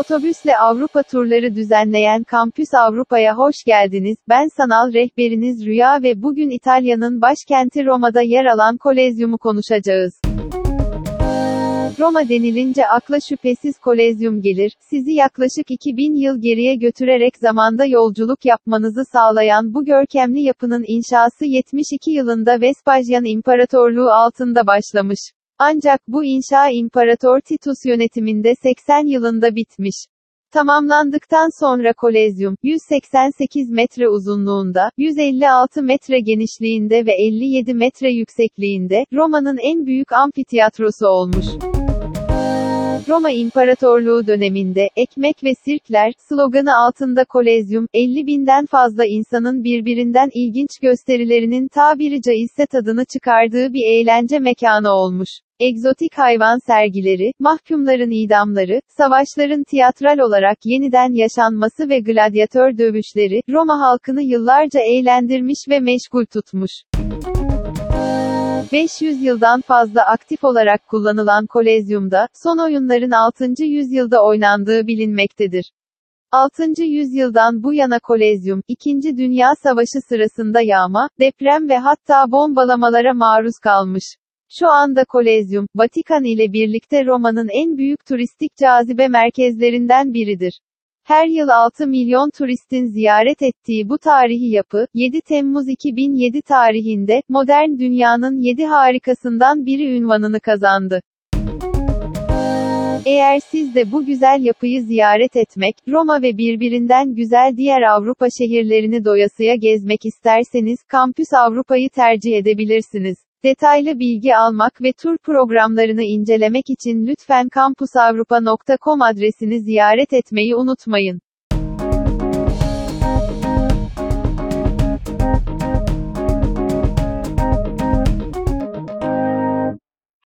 Otobüsle Avrupa turları düzenleyen Kampüs Avrupa'ya hoş geldiniz. Ben sanal rehberiniz Rüya ve bugün İtalya'nın başkenti Roma'da yer alan Kolezyum'u konuşacağız. Roma denilince akla şüphesiz Kolezyum gelir, sizi yaklaşık 2000 yıl geriye götürerek zamanda yolculuk yapmanızı sağlayan bu görkemli yapının inşası 72 yılında Vespasyan İmparatorluğu altında başlamış. Ancak bu inşa İmparator Titus yönetiminde 80 yılında bitmiş. Tamamlandıktan sonra Kolezyum, 188 metre uzunluğunda, 156 metre genişliğinde ve 57 metre yüksekliğinde, Roma'nın en büyük amfitiyatrosu olmuş. Roma İmparatorluğu döneminde, ekmek ve sirkler, sloganı altında Kolezyum, 50 binden fazla insanın birbirinden ilginç gösterilerinin tabiri caizse tadını çıkardığı bir eğlence mekanı olmuş. Egzotik hayvan sergileri, mahkumların idamları, savaşların tiyatral olarak yeniden yaşanması ve gladyatör dövüşleri, Roma halkını yıllarca eğlendirmiş ve meşgul tutmuş. 500 yıldan fazla aktif olarak kullanılan Kolezyum'da, son oyunların 6. yüzyılda oynandığı bilinmektedir. 6. yüzyıldan bu yana Kolezyum, 2. Dünya Savaşı sırasında yağma, deprem ve hatta bombalamalara maruz kalmış. Şu anda Kolezyum, Vatikan ile birlikte Roma'nın en büyük turistik cazibe merkezlerinden biridir. Her yıl 6 milyon turistin ziyaret ettiği bu tarihi yapı, 7 Temmuz 2007 tarihinde, modern dünyanın 7 harikasından biri ünvanını kazandı. Eğer siz de bu güzel yapıyı ziyaret etmek, Roma ve birbirinden güzel diğer Avrupa şehirlerini doyasıya gezmek isterseniz, Kampüs Avrupa'yı tercih edebilirsiniz. Detaylı bilgi almak ve tur programlarını incelemek için lütfen kampusavrupa.com adresini ziyaret etmeyi unutmayın.